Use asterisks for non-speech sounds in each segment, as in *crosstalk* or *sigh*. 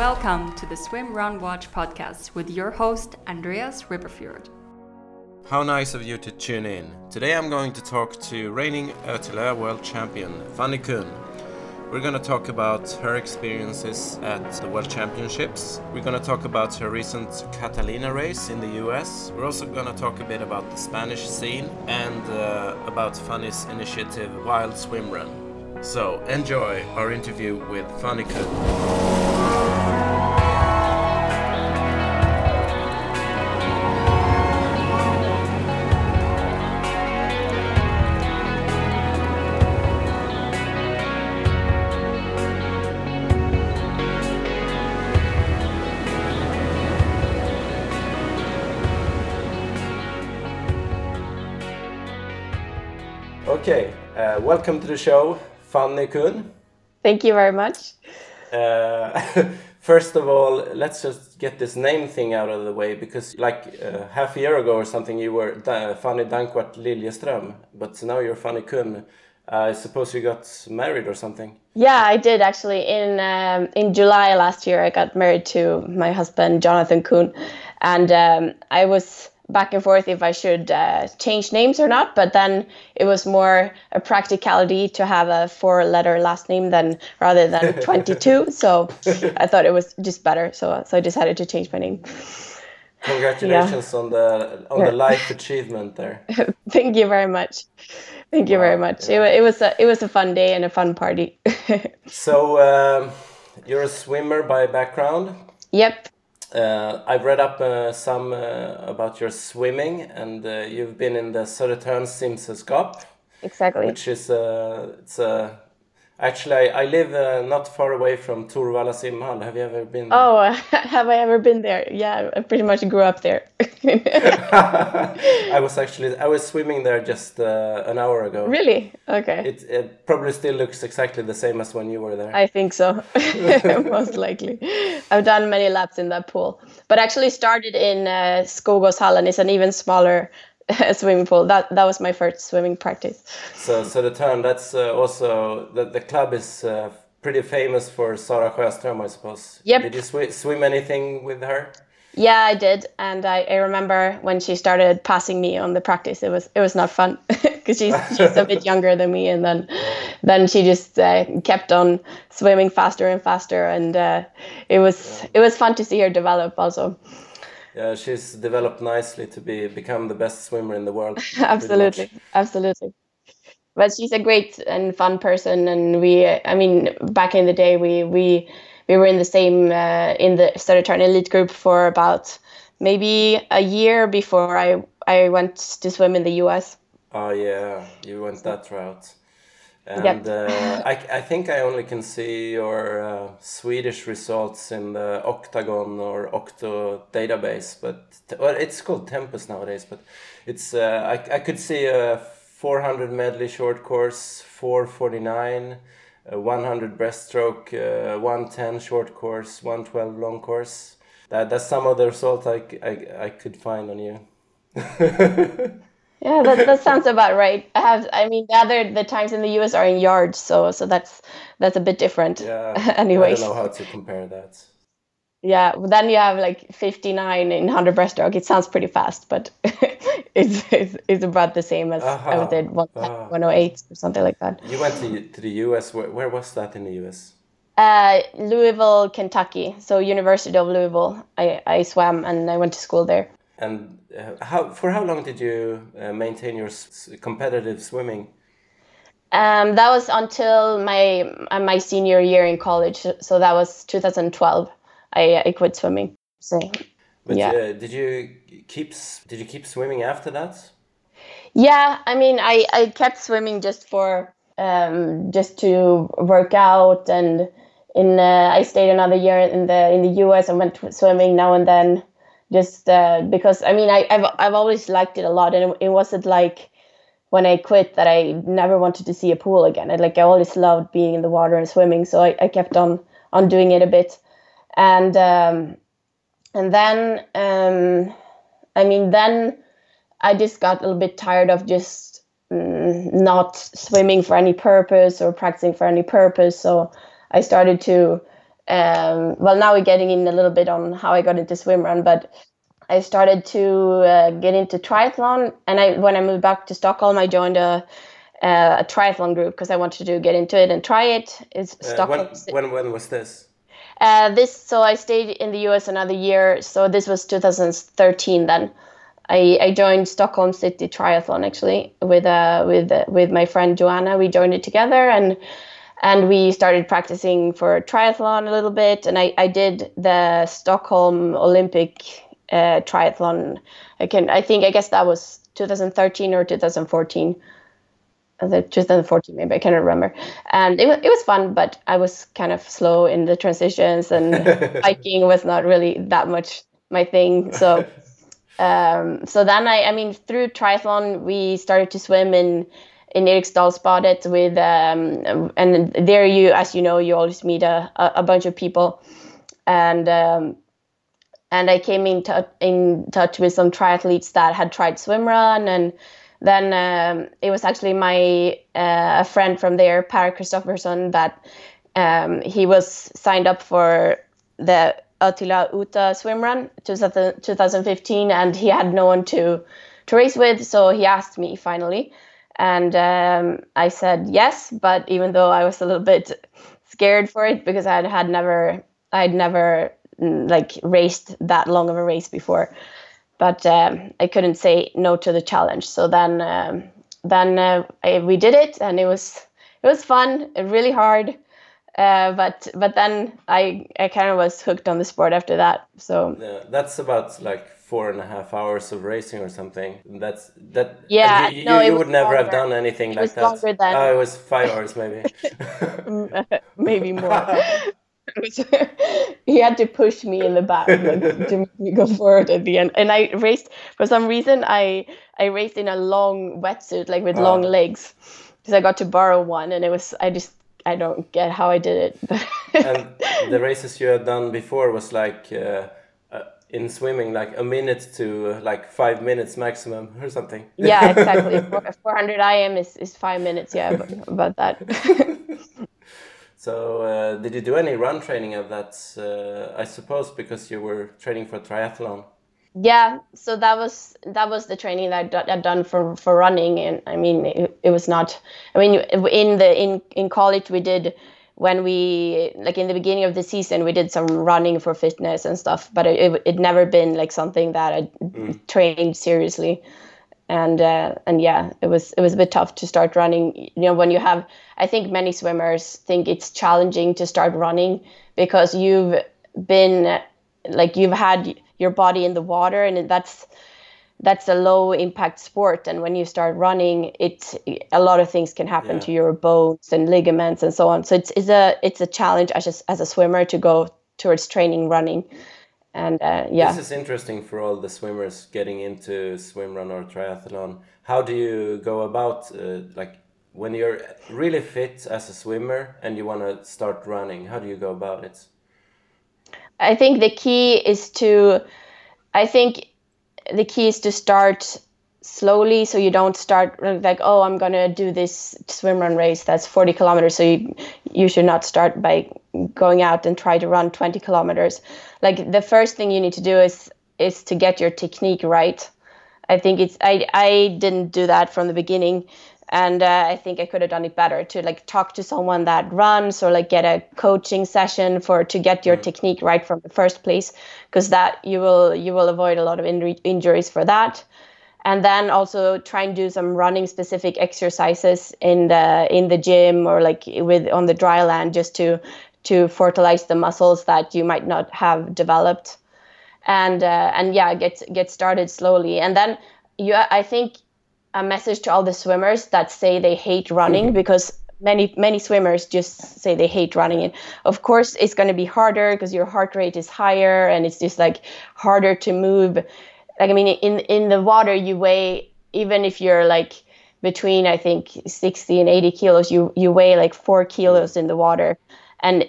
Welcome to the Swim Run Watch podcast with your host, Andreas Ribberfjord. How nice of you to tune in. Today I'm going to talk to reigning Ötillö world champion Fanny Kuhn. We're going to talk about her experiences at the World Championships. We're going to talk about her recent Catalina race in the US. We're also going to talk a bit about the Spanish scene and uh, about Fanny's initiative Wild Swim Run. So enjoy our interview with Fanny Kuhn. Welcome to the show, Fanny Kuhn. Thank you very much. Uh, *laughs* first of all, let's just get this name thing out of the way because, like uh, half a year ago or something, you were da- Fanny Dankwart Liljeström, but now you're Fanny Kuhn. I suppose you got married or something. Yeah, I did actually. In um, in July last year, I got married to my husband Jonathan Kuhn, and um, I was back and forth if I should uh, change names or not. But then it was more a practicality to have a four-letter last name than rather than *laughs* 22. so I thought it was just better. So so I decided to change my name. Congratulations on the on the life achievement there. *laughs* Thank you very much. Thank you very much. yeah. It, it was a it was a fun day and a fun party. *laughs* So um, you're a swimmer by background. yep. Uh, I've read up uh, some uh, about your swimming, and uh, you've been in the Södertörn Simsällskap, Exactly. which is uh, it's a. Actually, I, I live uh, not far away from Torvalla simhall. Have you ever been? there? Oh, *laughs* have I ever been there? Yeah, I pretty much grew up there. *laughs* I was actually I was swimming there just uh, an hour ago. really? Okay. It, it probably still looks exactly the same as when you were there. I think so. *laughs* Most likely. I've done many laps in that pool, but actually started in uh, Skogåshallen. It's an even smaller *laughs* swimming pool. That that was my first swimming practice. So, so the turn that's uh, also the the club is uh, pretty famous for Sara Sjöström, I suppose. Yep. Did you swi- swim anything with her? Yeah, I did, and I, I remember when she started passing me on the practice. It was it was not fun *laughs* because she's she's a bit *laughs* younger than me, and then then she just uh, kept on swimming faster and faster, and uh, it was it was fun to see her develop also. Yeah, she's developed nicely to be become the best swimmer in the world. *laughs* absolutely absolutely but she's a great and fun person and we i mean back in the day we we we were in the same uh, in the Södertörn elite group for about maybe a year before i i went to swim in the us Oh yeah, you went that route. And Yep. uh, I, I think I only can see your uh, Swedish results in the Octagon or Octo database, but well, it's called Tempus nowadays. But it's uh, I, I could see a 400 medley short course, 449, a 100 breaststroke, uh, 110 short course, 112 long course. That, that's some of the results I, I, I could find on you. *laughs* yeah that, that sounds about right i have i mean the other the times in the us are in yards so so that's that's a bit different Yeah. *laughs* anyways I don't know how to compare that. Yeah, but then you have like 59 in 100 breaststroke. It sounds pretty fast, but *laughs* it's, it's it's about the same as I did one, Ah. 108 or something like that. You went to, to the US. Where, where was that in the US? Uh, Louisville, Kentucky. So University of Louisville. I, I swam and I went to school there. And uh, how for how long did you uh, maintain your competitive swimming? Um, that was until my uh, my senior year in college. So that was 2012. I, I quit swimming. So But Yeah. uh, did you keep did you keep swimming after that? Yeah, I mean, I, I kept swimming just for um, just to work out, and in uh, I stayed another year in the in the U.S. and went swimming now and then, just uh, because I mean I I've I've always liked it a lot, and it, it wasn't like when I quit that I never wanted to see a pool again. I, like I always loved being in the water and swimming, so I, I kept on on doing it a bit, and um, and then um, I mean then I just got a little bit tired of just mm, not swimming for any purpose or practicing for any purpose. So I started to um, well, now we're getting in a little bit on how I got into swim run, but I started to uh, get into triathlon, and I when I moved back to Stockholm, I joined a, a triathlon group because I wanted to get into it and try it. It's Uh, Stockholm. when, when when was this? Uh, this so I stayed in the US another year. So this was 2013. Then I, I joined Stockholm City Triathlon actually with uh, with uh, with my friend Joanna. We joined it together and and we started practicing for triathlon a little bit. And I, I did the Stockholm Olympic uh, triathlon. I can I think I guess that was 2013 or 2014 the 2014 maybe I cannot remember and it, it was fun but I was kind of slow in the transitions and *laughs* hiking was not really that much my thing so *laughs* um, so then I I mean through triathlon we started to swim in in Eriksdalsbadet with um, and there you as you know you always meet a, a, bunch of people. And um, and I came in, tou in touch with some triathletes that had tried swim run. And then um, it was actually my uh, a friend from there, Per Kristofferson, that um, he was signed up for the Ötillö Utö swim run 2000 2015, and he had no one to to race with, so he asked me finally, and um, I said yes. But even though I was a little bit scared for it because I had never I'd never mm, like raced that long of a race before but um, I couldn't say no to the challenge. So then, um, then uh, I, we did it, and it was it was fun, really hard. Uh, but but then I I kind of was hooked on the sport after that. So Yeah, that's about like four and a half hours of racing or something. That's that. Yeah, you, you, no, it you would never have done anything It like was that. longer than- Oh, it was five hours maybe. *laughs* *laughs* maybe more. *laughs* he had to push me in the back like, to make me go forward at the end. And I raced for some reason. I I raced in a long wetsuit, like with long legs, because I got to borrow one, and it was I just I don't get how I did it. and the races you had done before was like uh, in swimming, like a minute to like five minutes maximum or something. yeah, exactly. *laughs* 400 IM is, is five minutes. Yeah, ab- about that. *laughs* So, uh, did you do any run training of that? Uh, I suppose because you were training for triathlon. yeah, so that was that was the training that I had done for for running, and I mean it, it was not. I mean in the in in college we did when we like in the beginning of the season we did some running for fitness and stuff, but it it, it never been like something that I trained seriously. and uh, and yeah, it was it was a bit tough to start running. You know, when you have, I think many swimmers think it's challenging to start running because you've been like you've had your body in the water, and that's that's a low impact sport. And when you start running, it a lot of things can happen Yeah. to your bones and ligaments and so on. So it's it's a it's a challenge as a, as a swimmer to go towards training running. And uh, yeah. This is interesting for all the swimmers getting into swim run or triathlon. How do you go about uh, like when you're really fit as a swimmer and you want to start running? How do you go about it? I think the key is to, I think the key is to start slowly so you don't start like oh i'm gonna do this swim run race that's 40 kilometers. So you, you should not start by going out and try to run 20 kilometers. Like the first thing you need to do is is to get your technique right. I think it's i i didn't do that from the beginning and uh, i think i could have done it better to like talk to someone that runs or like get a coaching session for to get your technique right from the first place because that you will you will avoid a lot of injury, injuries for that. And then also try and do some running specific exercises in the in the gym or like with on the dry land just to to fertilize the muscles that you might not have developed. And uh, and yeah get get started slowly. And then you i think a message to all the swimmers that say they hate running mm-hmm. because many many swimmers just say they hate running. And of course it's going to be harder because your heart rate is higher and it's just like harder to move. Like i mean in in the water you weigh even if you're like between i think 60 and 80 kilos you you weigh like four kilos mm-hmm. in the water. And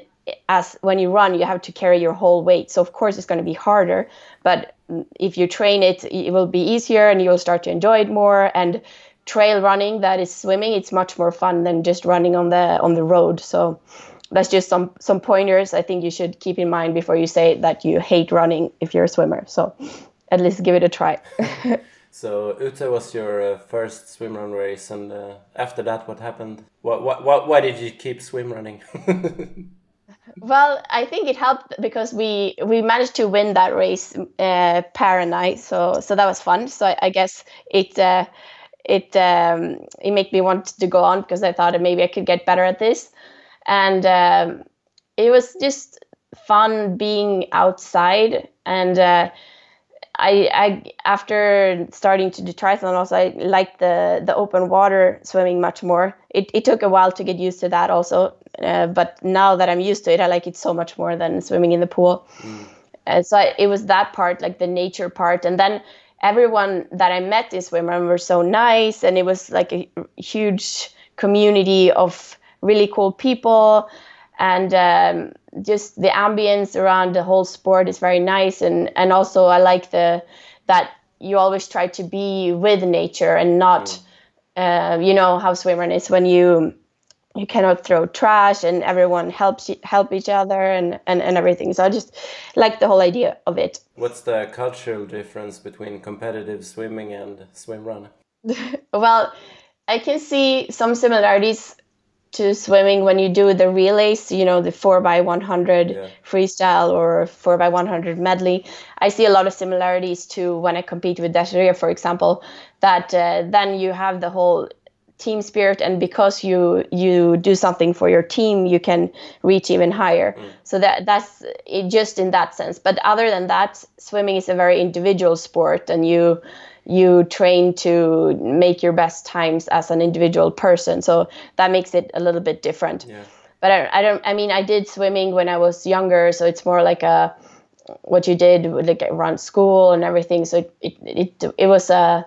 as when you run you have to carry your whole weight so of course it's going to be harder but if you train it it will be easier and you'll start to enjoy it more and trail running that is swimming it's much more fun than just running on the on the road so that's just some some pointers I think you should keep in mind before you say that you hate running if you're a swimmer. So at least give it a try. *laughs* so Utö was your uh, first swim run race, and uh, after that, what happened? What, what, why did you keep swim running? *laughs* well, I think it helped because we we managed to win that race, uh, Per and I. So so that was fun. So I, I guess it. Uh, it um, it made me want to go on because I thought maybe I could get better at this and um, it was just fun being outside and uh, I, I after starting to do triathlon also I liked the the open water swimming much more. It it took a while to get used to that also, uh, but now that I'm used to it, I like it so much more than swimming in the pool. Mm. And so I, it was that part, like the nature part, and then everyone that I met in swimrun were so nice, and it was like a huge community of really cool people and um, just the ambience around the whole sport is very nice. And and also I like the that you always try to be with nature and not mm. uh, you know how swimrun is when you you cannot throw trash and everyone helps help each other and, and, and everything. So i just like the whole idea of it. What's the cultural difference between competitive swimming and swim run? *laughs* Well i can see some similarities to swimming when you do the relays, you know, the 4 by 100 yeah. freestyle or 4 by 100 medley. I see a lot of similarities to when I compete with Desiree, for example, that uh, then you have the whole team spirit and because you you do something for your team you can reach even higher mm. so that that's it just in that sense but other than that swimming is a very individual sport and you you train to make your best times as an individual person. So that makes it a little bit different. Yeah. But I, I don't. I mean, I did swimming when I was younger, so it's more like a what you did like around school and everything. So it it it, it was a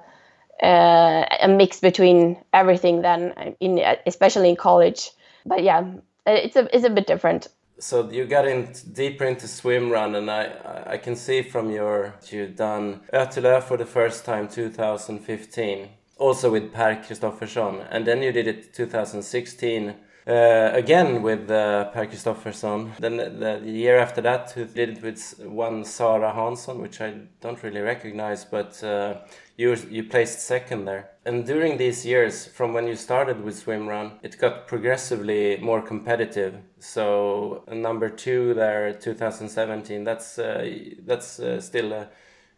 a mix between everything then in especially in college. But yeah, it's a it's a bit different so you got in deeper into swim run and I, I can see from your you've done Ötillö for the first time 2015 also with Per Kristoffersson and then you did it 2016 uh, again with uh, Per Kristoffersson. Then the, the, year after that, you did it with one Sara Hansson, which I don't really recognize, but uh, you you placed second there. And during these years, from when you started with swim run, it got progressively more competitive. So number two there, 2017. That's uh, that's uh, still uh,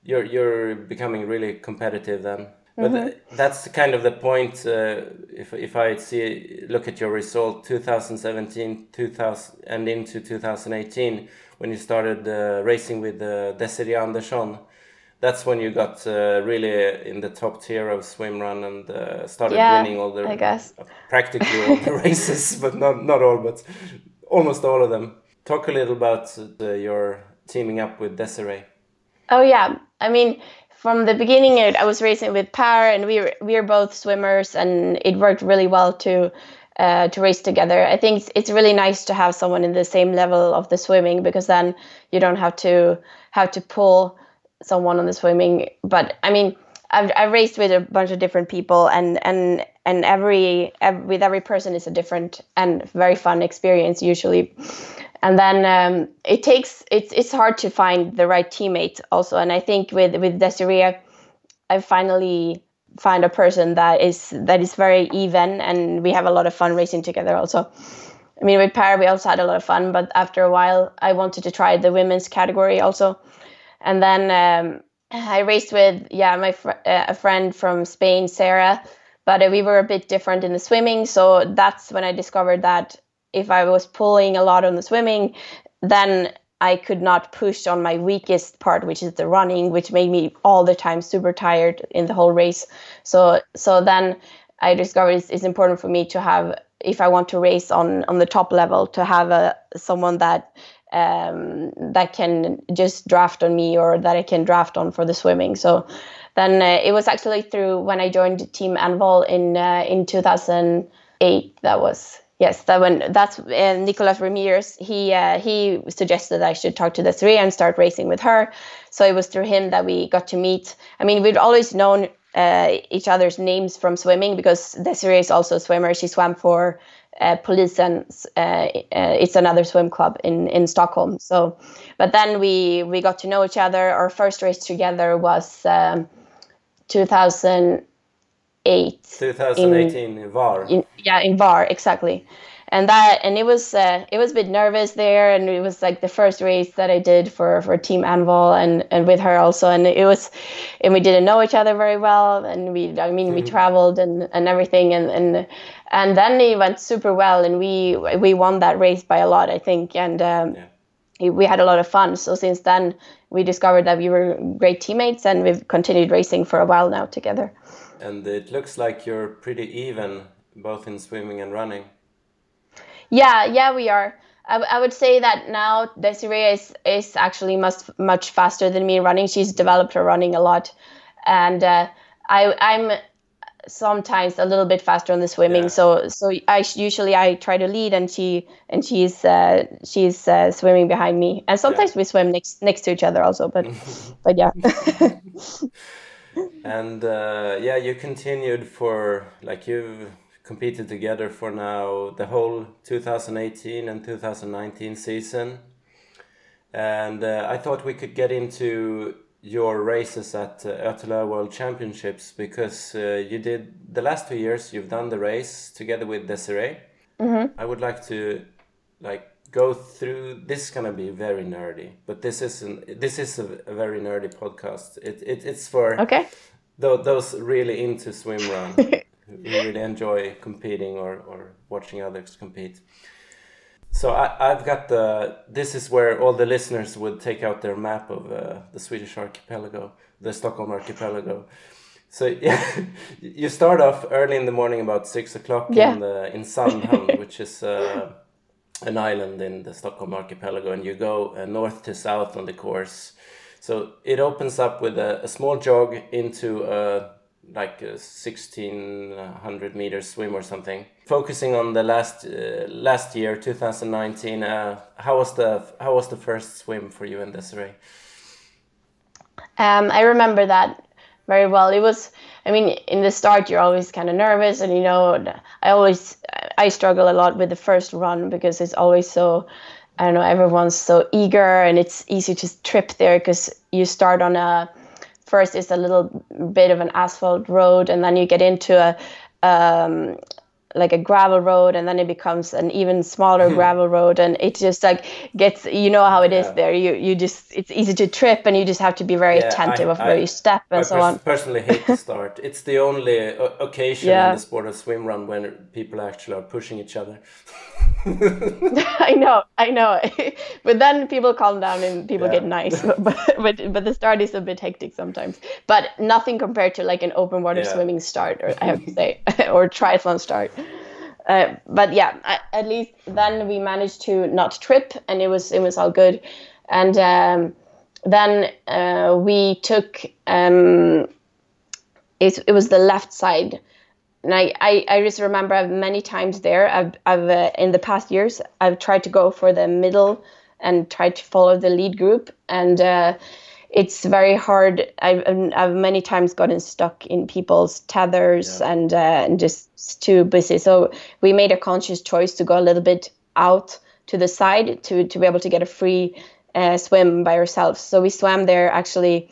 you're you're becoming really competitive then. But mm-hmm. that's kind of the point. Uh, if if I see look at your result, 2017, 2000, and into 2018, when you started uh, racing with uh, Desiree Andersson, that's when you got uh, really in the top tier of swim run and uh, started yeah, winning all the I guess. practically all the *laughs* races, but not not all, but almost all of them. Talk a little about uh, your teaming up with Desiree. Oh yeah, I mean from the beginning, I was racing with Per, and we were, we are both swimmers, and it worked really well to uh, to race together. I think it's, it's really nice to have someone in the same level of the swimming because then you don't have to have to pull someone on the swimming. But I mean, I've, I've raced with a bunch of different people, and and and every, every with every person is a different and very fun experience usually. And then um, it takes it's it's hard to find the right teammate also. And i think with with desiree i finally find a person that is that is very even and we have a lot of fun racing together also. I mean with Per we also had a lot of fun but after a while i wanted to try the women's category also and then um, i raced with yeah my fr- uh, a friend from spain sarah but we were a bit different in the swimming so that's when i discovered that if I was pulling a lot on the swimming, then I could not push on my weakest part, which is the running, which made me all the time super tired in the whole race. So so then I discovered it's, it's important for me to have, if I want to race on on the top level, to have a someone that um, that can just draft on me or that I can draft on for the swimming. So then uh, it was actually through when I joined Team Envol in uh, in 2008 that was Yes, that one. That's uh, Nicolas Ramirez. He uh, he suggested I should talk to the Desiree and start racing with her. So it was through him that we got to meet. I mean, we'd always known uh, each other's names from swimming because Desiree is also a swimmer. She swam for uh, Polisen. Uh, uh, it's another swim club in in Stockholm. So, but then we we got to know each other. Our first race together was um, 2008. 2018 in, in Hvar. In, yeah, in Hvar exactly and that and it was uh, it was a bit nervous there and it was like the first race that I did for for Team Envol and and with her also and it was and we didn't know each other very well and we I mean mm-hmm. we traveled and and everything and and and then it went super well and we we won that race by a lot I think and um, yeah. we had a lot of fun so since then we discovered that we were great teammates and we've continued racing for a while now together and it looks like you're pretty even both in swimming and running yeah, yeah, we are. I, I would say that now Desiree is is actually much much faster than me running. She's developed her running a lot, and uh, I I'm sometimes a little bit faster on the swimming. Yeah. So so I usually I try to lead, and she and she's uh, she's uh, swimming behind me. And sometimes yeah. we swim next next to each other also. But *laughs* but yeah. *laughs* and uh, yeah, you continued for like you've competed together for now the whole 2018 and 2019 season. And uh, I thought we could get into your races at uh, World Championships because uh, you did the last two years you've done the race together with Desiree. Mm-hmm. I would like to like go through this is gonna be very nerdy, but this isn't this is a, a very nerdy podcast. It, it it's for okay. Th- those really into swim run. *laughs* who really enjoy competing or, or watching others compete. So I, I've got the. This is where all the listeners would take out their map of uh, the Swedish archipelago, the Stockholm archipelago. So *laughs* yeah, you start off early in the morning, about six o'clock yeah. in the in *laughs* Sandhamn, which is uh, an island in the Stockholm archipelago, and you go uh, north to south on the course. So it opens up with a, a small jog into a like a 1600 meter swim or something. Focusing on the last uh, last year, 2019, uh, how was the how was the first swim for you and Desiree? Um, I remember that very well. It was, I mean, in the start you're always kind of nervous, and you know, I always I struggle a lot with the first run because it's always so. I don't know. Everyone's so eager, and it's easy to trip there because you start on a first is a little bit of an asphalt road and then you get into a um, like a gravel road and then it becomes an even smaller hmm. gravel road and it just like gets you know how it is yeah. there. You you just it's easy to trip and you just have to be very yeah, attentive I, of where I, you step and I so on. personally hate the *laughs* start. It's the only uh, occasion yeah. in the sport of swim run when people actually are pushing each other *laughs* *laughs* I know, I know. *laughs* but then people calm down and people yeah. get nice. *laughs* but, but but the start is a bit hectic sometimes. But nothing compared to like an open water yeah. swimming start, or I have to say, or triathlon start. Uh, but yeah, I, at least then we managed to not trip, and it was it was all good. And um, then uh, we took um, it, it was the left side and I, I, I just remember many times there I've, I've uh, in the past years I've tried to go for the middle and tried to follow the lead group. And uh, it's very hard. I've, I've many times gotten stuck in people's tethers yeah. and, uh, and just too busy. So we made a conscious choice to go a little bit out to the side to, to be able to get a free uh, swim by ourselves. So we swam there actually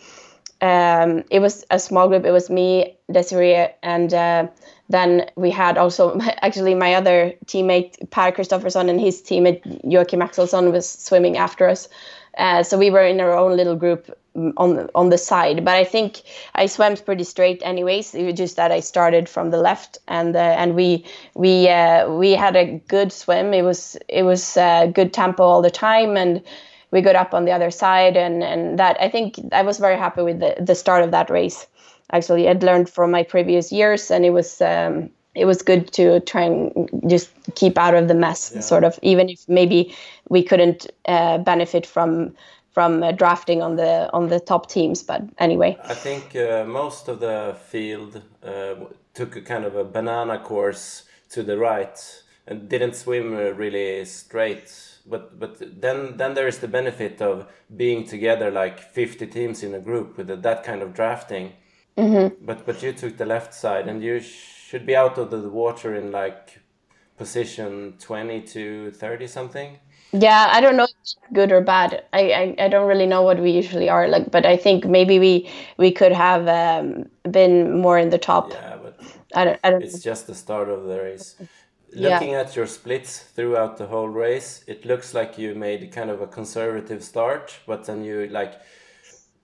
um, it was a small group. It was me Desiree and uh, then we had also *laughs* actually my other teammate Per Kristoffersson and his teammate Joachim Axelsson was swimming after us. Uh, so we were in our own little group mm, on on the side. But I think I swam pretty straight, anyways. It was just that I started from the left, and uh, and we we uh, we had a good swim. It was it was uh, good tempo all the time, and we got up on the other side, and and that I think I was very happy with the the start of that race actually I'd learned from my previous years, and it was um, it was good to try and just keep out of the mess, yeah. sort of, even if maybe we couldn't uh, benefit from from uh, drafting on the on the top teams. But anyway, I think uh, most of the field uh, took a kind of a banana course to the right and didn't swim uh, really straight. But but then then there is the benefit of being together like 50 teams in a group with that kind of drafting Mm-hmm. But but you took the left side, and you should be out of the water in like position twenty to thirty something. Yeah, I don't know good or bad. I, I, I don't really know what we usually are like, but I think maybe we we could have um, been more in the top. Yeah, but I don't. I don't it's just the start of the race. Yeah. Looking at your splits throughout the whole race, it looks like you made kind of a conservative start, but then you like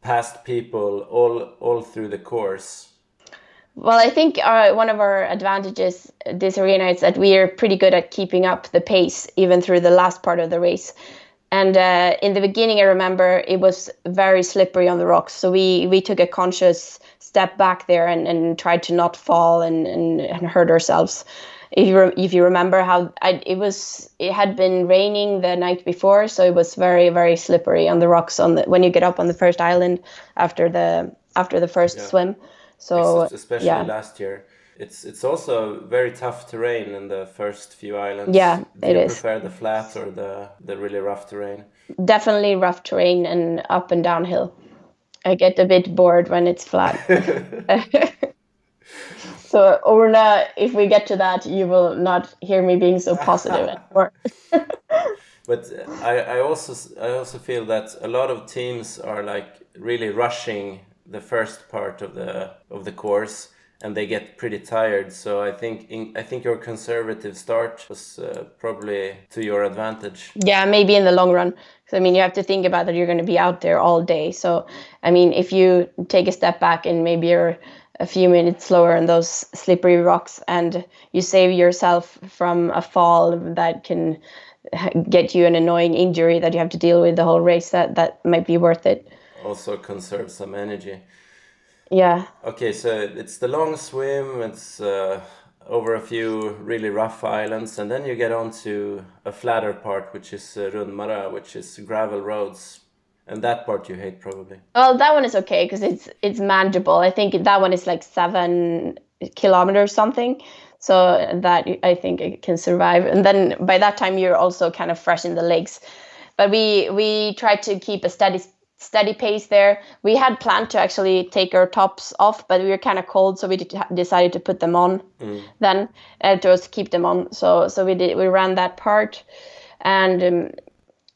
passed people all all through the course. Well, I think our, one of our advantages this arena is that we are pretty good at keeping up the pace even through the last part of the race. And uh, in the beginning, I remember it was very slippery on the rocks, so we we took a conscious step back there and, and tried to not fall and, and, and hurt ourselves. If you re- if you remember how I, it was, it had been raining the night before, so it was very very slippery on the rocks on the when you get up on the first island after the after the first Yeah. swim. So especially yeah. last year. It's it's also very tough terrain in the first few islands. Yeah, Do it you is. prefer the flat or the the really rough terrain? definitely rough terrain and up and downhill. I get a bit bored when it's flat. *laughs* *laughs* so Ornö, if we get to that, you will not hear me being so positive *laughs* anymore. *laughs* But I, I also s- I also feel that a lot of teams are like really rushing the first part of the of the course and they get pretty tired. So I think in, I think your conservative start was uh, probably to your advantage. yeah, maybe in the long run. 'Cause, I mean, you have to think about that you're going to be out there all day. So, I mean, if you take a step back and maybe you're a few minutes slower on those slippery rocks and you save yourself from a fall that can get you an annoying injury that you have to deal with the whole race, that that might be worth it. Also conserve some energy. Yeah. Okay, so it's the long swim. It's uh, over a few really rough islands, and then you get on to a flatter part, which is uh, Runmarö, which is gravel roads, and that part you hate probably. Well, that one is okay because it's it's manageable. I think that one is like seven kilometers something, so that I think it can survive. And then by that time you're also kind of fresh in the legs. But we we tried to keep a steady steady pace there. We had planned to actually take our tops off, but we were kind of cold, so we did, decided to put them on then uh, to just keep them on. So so we did we ran that part, and um,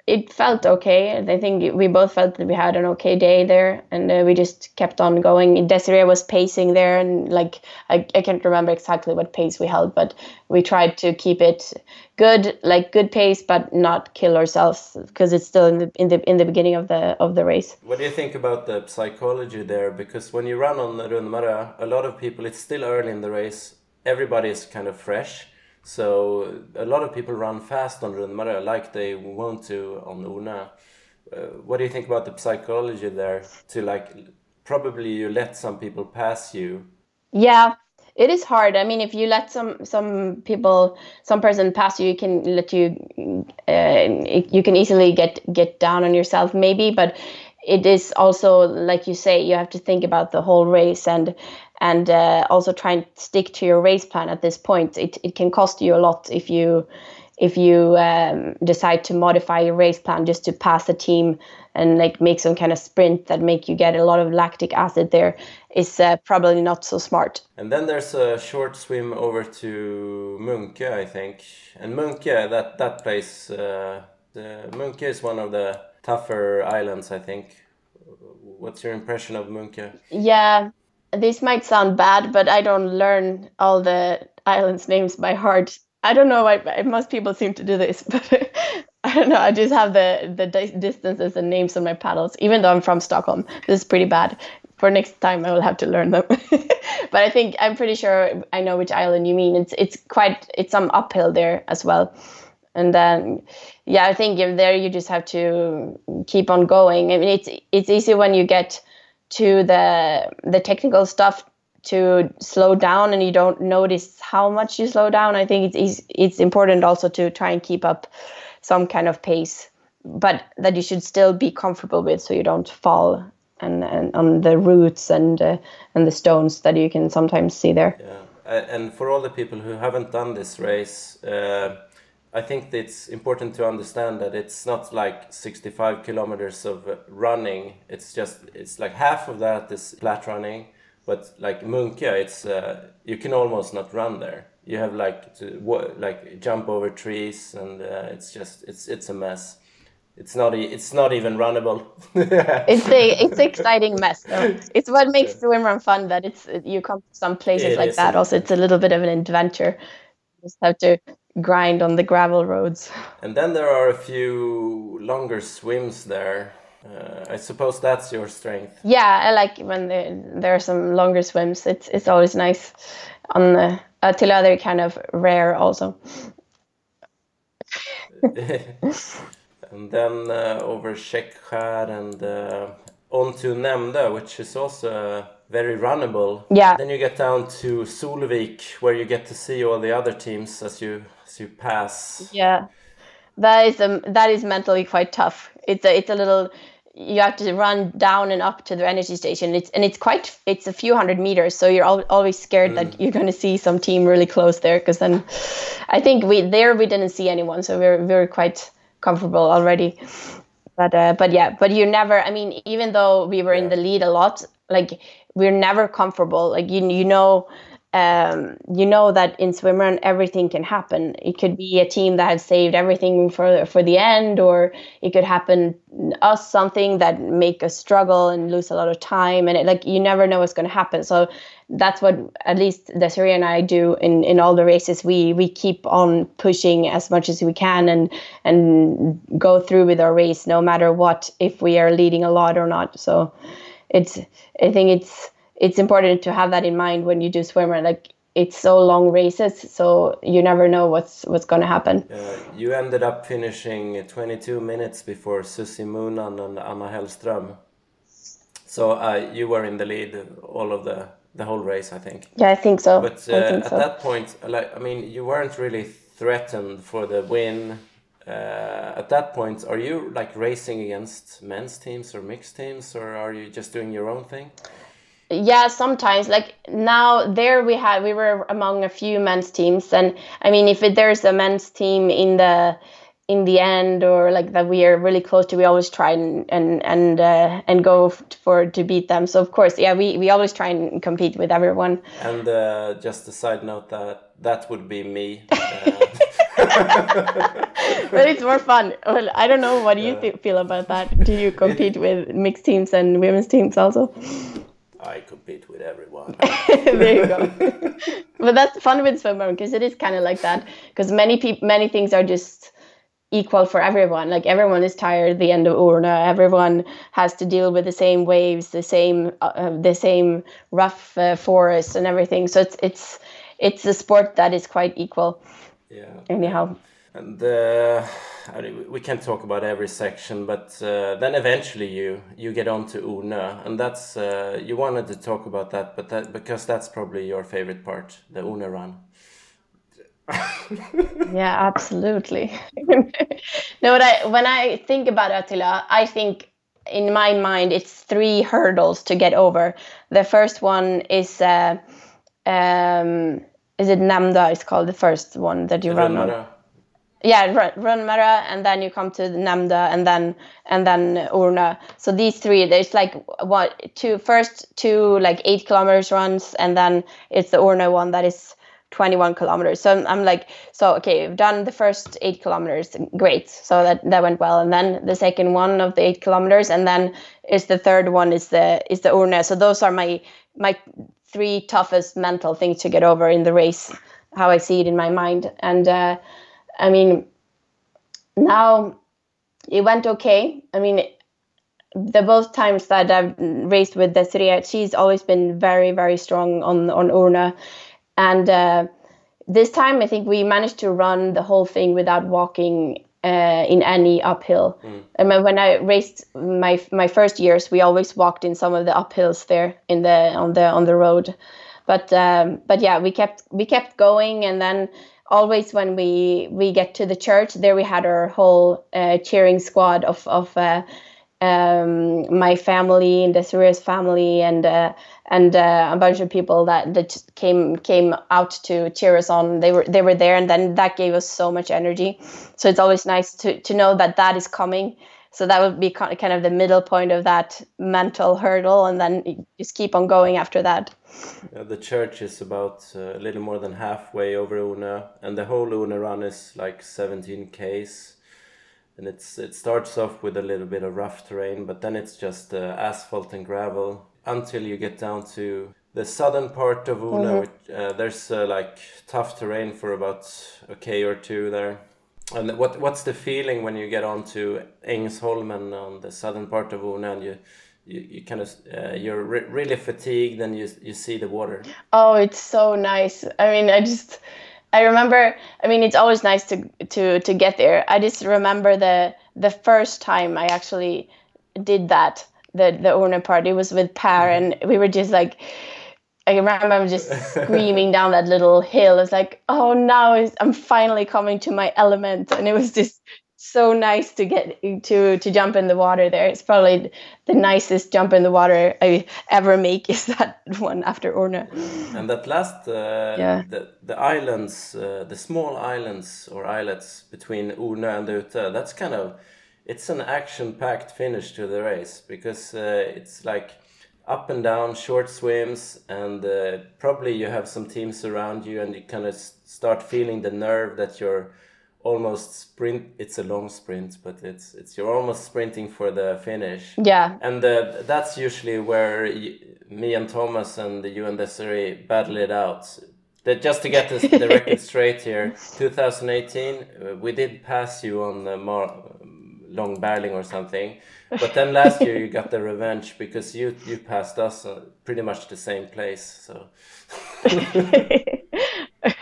it felt okay. I think we both felt that we had an okay day there, and uh, we just kept on going. Desiree was pacing there, and like I, I can't remember exactly what pace we held, but we tried to keep it good, like good pace, but not kill ourselves because it's still in the in the in the beginning of the of the race. What do you think about the psychology there? Because when you run on the Runmarö, a lot of people, it's still early in the race. Everybody is kind of fresh. So a lot of people run fast on Runmarö like they want to on the Una. Uh, what do you think about the psychology there? To like, probably you let some people pass you. Yeah, it is hard. I mean, if you let some some people, some person pass you, you can let you, uh, you can easily get get down on yourself, maybe. But it is also like you say, you have to think about the whole race and and uh, also try and stick to your race plan at this point. It it can cost you a lot if you if you um, decide to modify your race plan just to pass the team and like make some kind of sprint that make you get a lot of lactic acid there is uh, probably not so smart. And then there's a short swim over to Munke, I think. And Munke, that that place, uh, the Munke is one of the tougher islands, I think. What's your impression of Munke? Yeah, this might sound bad, but I don't learn all the islands' names by heart. I don't know why most people seem to do this, *laughs* but I don't know. I just have the the distances and names on my paddles, even though I'm from Stockholm. This is pretty bad. For next time, I will have to learn them. *laughs* but I think I'm pretty sure I know which island you mean. It's it's quite it's some uphill there as well. And then, yeah, I think there you just have to keep on going. I mean, it's it's easy when you get to the the technical stuff to slow down and you don't notice how much you slow down. I think it's it's, important also to try and keep up some kind of pace, but that you should still be comfortable with, so you don't fall and, and on the roots and uh, and the stones that you can sometimes see there. Yeah. And for all the people who haven't done this race, uh, I think it's important to understand that it's not like 65 kilometers of running. It's just it's like half of that is flat running, But like Munkia, it's uh, you can almost not run there. You have like to like jump over trees, and uh, it's just it's it's a mess. It's not it's not even runnable. *laughs* it's a it's an exciting mess. Though. *laughs* It's what makes the swim run fun. That it's you come to some places it like that. Also, it's a little bit of an adventure. You just have to grind on the gravel roads. And then there are a few longer swims there. Uh, I suppose that's your strength. Yeah, I like when there, there are some longer swims. It's it's always nice. On the uh, till other kind of rare also. *laughs* and then uh, over Käckskär and uh, onto Nämndö, which is also very runnable. Yeah. Then you get down to Solvik, where you get to see all the other teams as you as you pass. Yeah, that is um, that is mentally quite tough. It's a it's a little you have to run down and up to the energy station. It's and it's quite it's a few hundred meters, so you're al- always scared mm. that you're going to see some team really close there. Because then, I think we there we didn't see anyone, so we we're we are quite comfortable already. But uh, but yeah, but you never. I mean, even though we were yeah. in the lead a lot, like we're never comfortable. Like you you know um, you know that in swimrun everything can happen. It could be a team that has saved everything for for the end, or it could happen us something that make us struggle and lose a lot of time. And it, like you never know what's going to happen. So that's what at least Desiree and I do in in all the races. We we keep on pushing as much as we can and and go through with our race no matter what if we are leading a lot or not. So it's I think it's it's important to have that in mind when you do swimmer like it's so long races so you never know what's what's going to happen. Uh, you ended up finishing 22 minutes before Susie Moonan and Anna Hellström. So uh, you were in the lead all of the the whole race I think. Yeah I think so. But uh, think at so. that point like I mean you weren't really threatened for the win. Uh, at that point, are you like racing against men's teams or mixed teams, or are you just doing your own thing? Yeah sometimes like now there we had we were among a few men's teams and i mean if it, there's a men's team in the in the end or like that we are really close to we always try and and and, uh, and go for to beat them. So of course yeah we, we always try and compete with everyone. And uh, just a side note that that would be me uh, *laughs* *laughs* but it's more fun. Well i don't know what do you th- feel about that. Do you compete with mixed teams and women's teams also I compete with everyone. *laughs* there you go. but that's fun with swimmer because it is kind of like that. Because many people, many things are just equal for everyone. Like everyone is tired at the end of Ornö. Everyone has to deal with the same waves, the same, uh, uh the same rough uh, forests and everything. So it's it's it's a sport that is quite equal. Yeah. Anyhow. And uh, we can't talk about every section, but uh, then eventually you you get on to Ornö, and that's uh, you wanted to talk about that, but that because that's probably your favorite part, the Ornö run. *laughs* yeah, absolutely. *laughs* no, but I when I think about Ötillö, I think in my mind it's three hurdles to get over. The first one is. Uh, um, is it Nämndö? It's called the first one that you run on yeah Runmarö and then you come to Nämndö and then and then Ornö. So these three there's like what two first two like eight kilometers runs and then it's the Ornö one that is 21 kilometers. So I'm, I'm like so okay we've done the first eight kilometers great. So that that went well. And then the second one of the eight kilometers and then is the third one is the is the Ornö. So those are my my three toughest mental things to get over in the race how I see it in my mind. And uh, I mean, now it went okay. I mean, the both times that I've raced with the Desiree, she's always been very, very strong on on Ornö, and uh, this time I think we managed to run the whole thing without walking uh, in any uphill. Mm. I mean, when I raced my my first years, we always walked in some of the uphills there in the on the on the road, but um, but yeah, we kept we kept going, and then always when we we get to the church there we had our whole uh, cheering squad of of uh, um, my family and the Desiree's family and uh, and uh, a bunch of people that that came came out to cheer us on. They were they were there and then that gave us so much energy. So it's always nice to to know that that is coming so that would be kind of the middle point of that mental hurdle and then just keep on going after that. Yeah, the church is about uh, a little more than halfway over una and the whole una run is like 17 k's. And it's it starts off with a little bit of rough terrain but then it's just uh, asphalt and gravel until you get down to the southern part of una mm-hmm. which, uh, there's uh, like tough terrain for about a k or two there and what what's the feeling when you get onto Ängsholmen on the southern part of Ornö and you you, you kind of uh, you're re- really fatigued and you you see the water. Oh, it's so nice. I mean, I just I remember. I mean, it's always nice to to to get there. I just remember the the first time I actually did that the the Ornö part. It was with Per, mm-hmm. and we were just like I remember I'm just *laughs* screaming down that little hill. It's like, oh, now I'm finally coming to my element, and it was just so nice to get to to jump in the water there. It's probably the nicest jump in the water I ever make *laughs* is that one after Ornö. And that last, uh, yeah. the the islands, uh, the small islands or islets between Ornö and Utö, that's kind of it's an action-packed finish to the race because uh, it's like up and down short swims and uh, probably you have some teams around you and you kind of start feeling the nerve that you're almost sprint it's a long sprint but it's it's you're almost sprinting for the finish. Yeah. And uh, that's usually where you, me and thomas and the you and Desiree battle it out. That just to get this, the record *laughs* straight here 2018 uh, we did pass you on the Mar- long barreling or something *laughs* but then last year you got the revenge because you you passed us uh, pretty much the same place. So *laughs*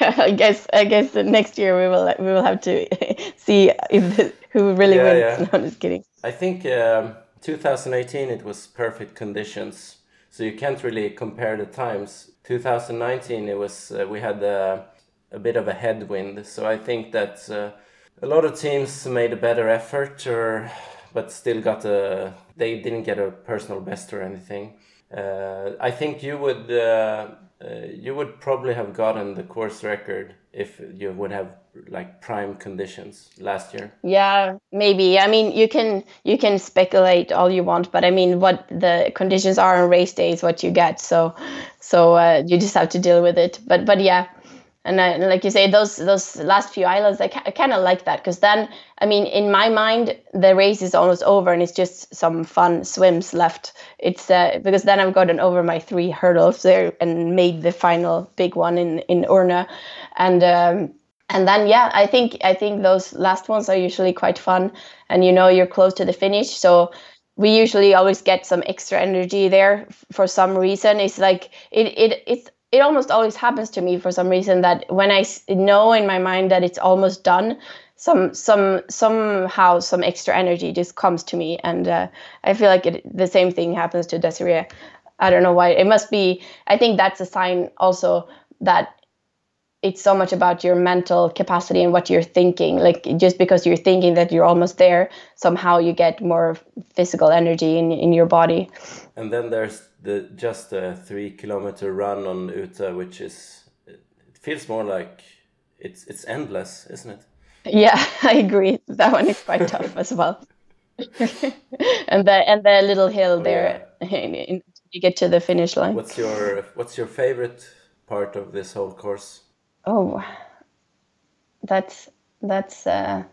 I guess I guess next year we will we will have to *laughs* see if the, who really yeah, wins. Yeah. No, I'm just kidding. I think um, 2018 it was perfect conditions, so you can't really compare the times. 2019 it was uh, we had uh, a bit of a headwind, so I think that. Uh, a lot of teams made a better effort or but still got a. They didn't get a personal best or anything. Uh, I think you would. Uh, uh, you would probably have gotten the course record if you would have like prime conditions last year yeah maybe i mean you can you can speculate all you want but i mean what the conditions are on race day is what you get so so uh, you just have to deal with it but but yeah and I, like you say those those last few islands i, I kind of like that because then i mean in my mind the race is almost over and it's just some fun swims left. It's uh, because then i've gotten over my three hurdles there and made the final big one in in Ornö and um, and then yeah i think i think those last ones are usually quite fun. And you know you're close to the finish so we usually always get some extra energy there for some reason. It's like it, it it's it almost always happens to me for some reason that when I know in my mind that it's almost done, some some somehow some extra energy just comes to me, and uh, I feel like it, the same thing happens to Desiree. I don't know why. It must be. I think that's a sign also that it's so much about your mental capacity and what you're thinking. Like just because you're thinking that you're almost there, somehow you get more physical energy in in your body. And then there's the just a three kilometer run on Utö, which is it feels more like it's it's endless, isn't it? Yeah, *laughs* I agree. That one is quite tough as well. *laughs* and the and the little hill oh, there, yeah. in, in, you get to the finish line. What's your What's your favorite part of this whole course? Oh, that's that's. Uh,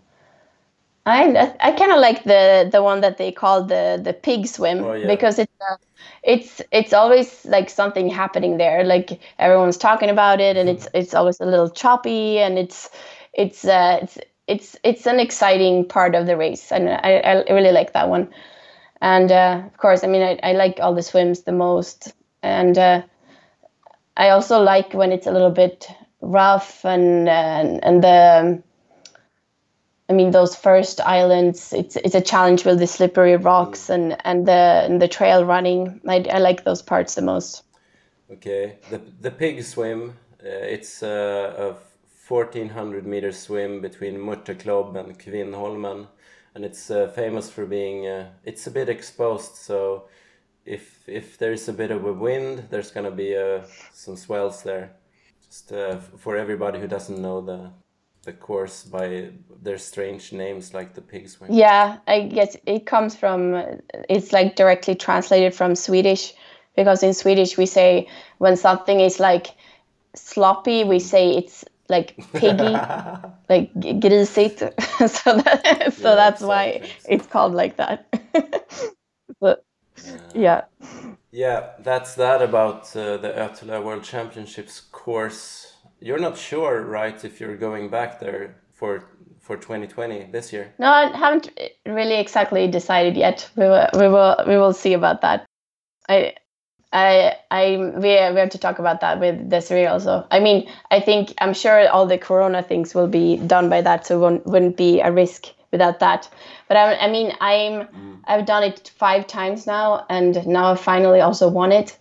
I I kind of like the the one that they call the the pig swim oh, yeah. because it's uh, it's it's always like something happening there. Like everyone's talking about it, and mm-hmm. it's it's always a little choppy, and it's it's uh, it's it's it's an exciting part of the race, and I I really like that one. And uh, of course, I mean I I like all the swims the most, and uh, I also like when it's a little bit rough and and and the I mean, those first islands, it's it's a challenge with the slippery rocks mm. and and the and the trail running. I, I like those parts the most. Okay, the the pig swim. Uh, it's uh, a fourteen hundred meter swim between Mörtöklobb and Kvinnholmen, and it's uh, famous for being. Uh, it's a bit exposed, so if if there's a bit of a wind, there's gonna be uh, some swells there. Just uh, for everybody who doesn't know the the course by their strange names like the pig's swing? Yeah, I guess it comes from it's like directly translated from Swedish because in Swedish we say when something is like sloppy, we say it's like piggy, *laughs* like grisigt. *laughs* so that, so yeah, that's why it's called like that. *laughs* but yeah. Yeah, that's that about uh, the Ötillö World Championships course. You're not sure, right, if you're going back there for for 2020 this year? No, I haven't really exactly decided yet. We will we will we will see about that. I I I we we have to talk about that with Desiree also. I mean, I think I'm sure all the Corona things will be done by that, so won't wouldn't be a risk without that. But I, I mean, I'm mm. I've done it five times now, and now I finally also won it.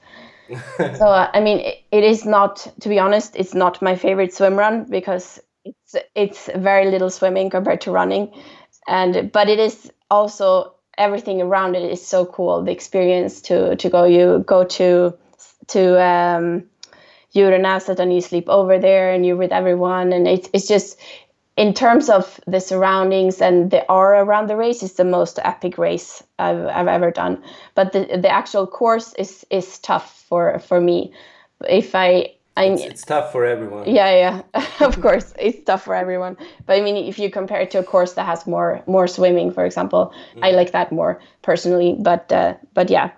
So uh, I mean, it, it is not, to be honest, it's not my favorite swim run because it's it's very little swimming compared to running, and but it is also everything around it is so cool. The experience to to go you go to to um, Djurönäset and you sleep over there and you're with everyone and it's it's just in terms of the surroundings and the aura around the race is the most epic race I've, I've ever done but the the actual course is is tough for for me if I I it's, it's, tough for everyone. Yeah, yeah, *laughs* of course, it's tough for everyone. But I mean, if you compare it to a course that has more more swimming, for example, mm. I like that more personally. But uh, but yeah,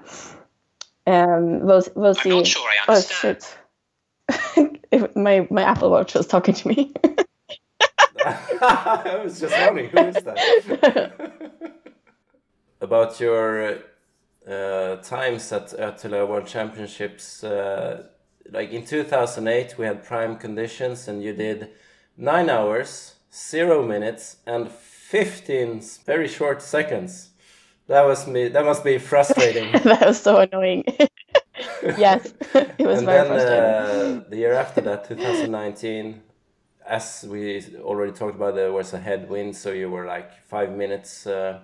um, we'll we'll see. I'm not sure I understand. Oh shit! *laughs* my my Apple Watch was talking to me. *laughs* *laughs* I was just wondering who is that. *laughs* About your uh, times at Ötillö World Championships. Uh, like in 2008 we had prime conditions and you did 9 hours 0 minutes and 15 very short seconds that was me that must be frustrating *laughs* that was so annoying yes it was and very then, frustrating uh, the year after that 2019 as we already talked about there was a headwind so you were like 5 minutes uh,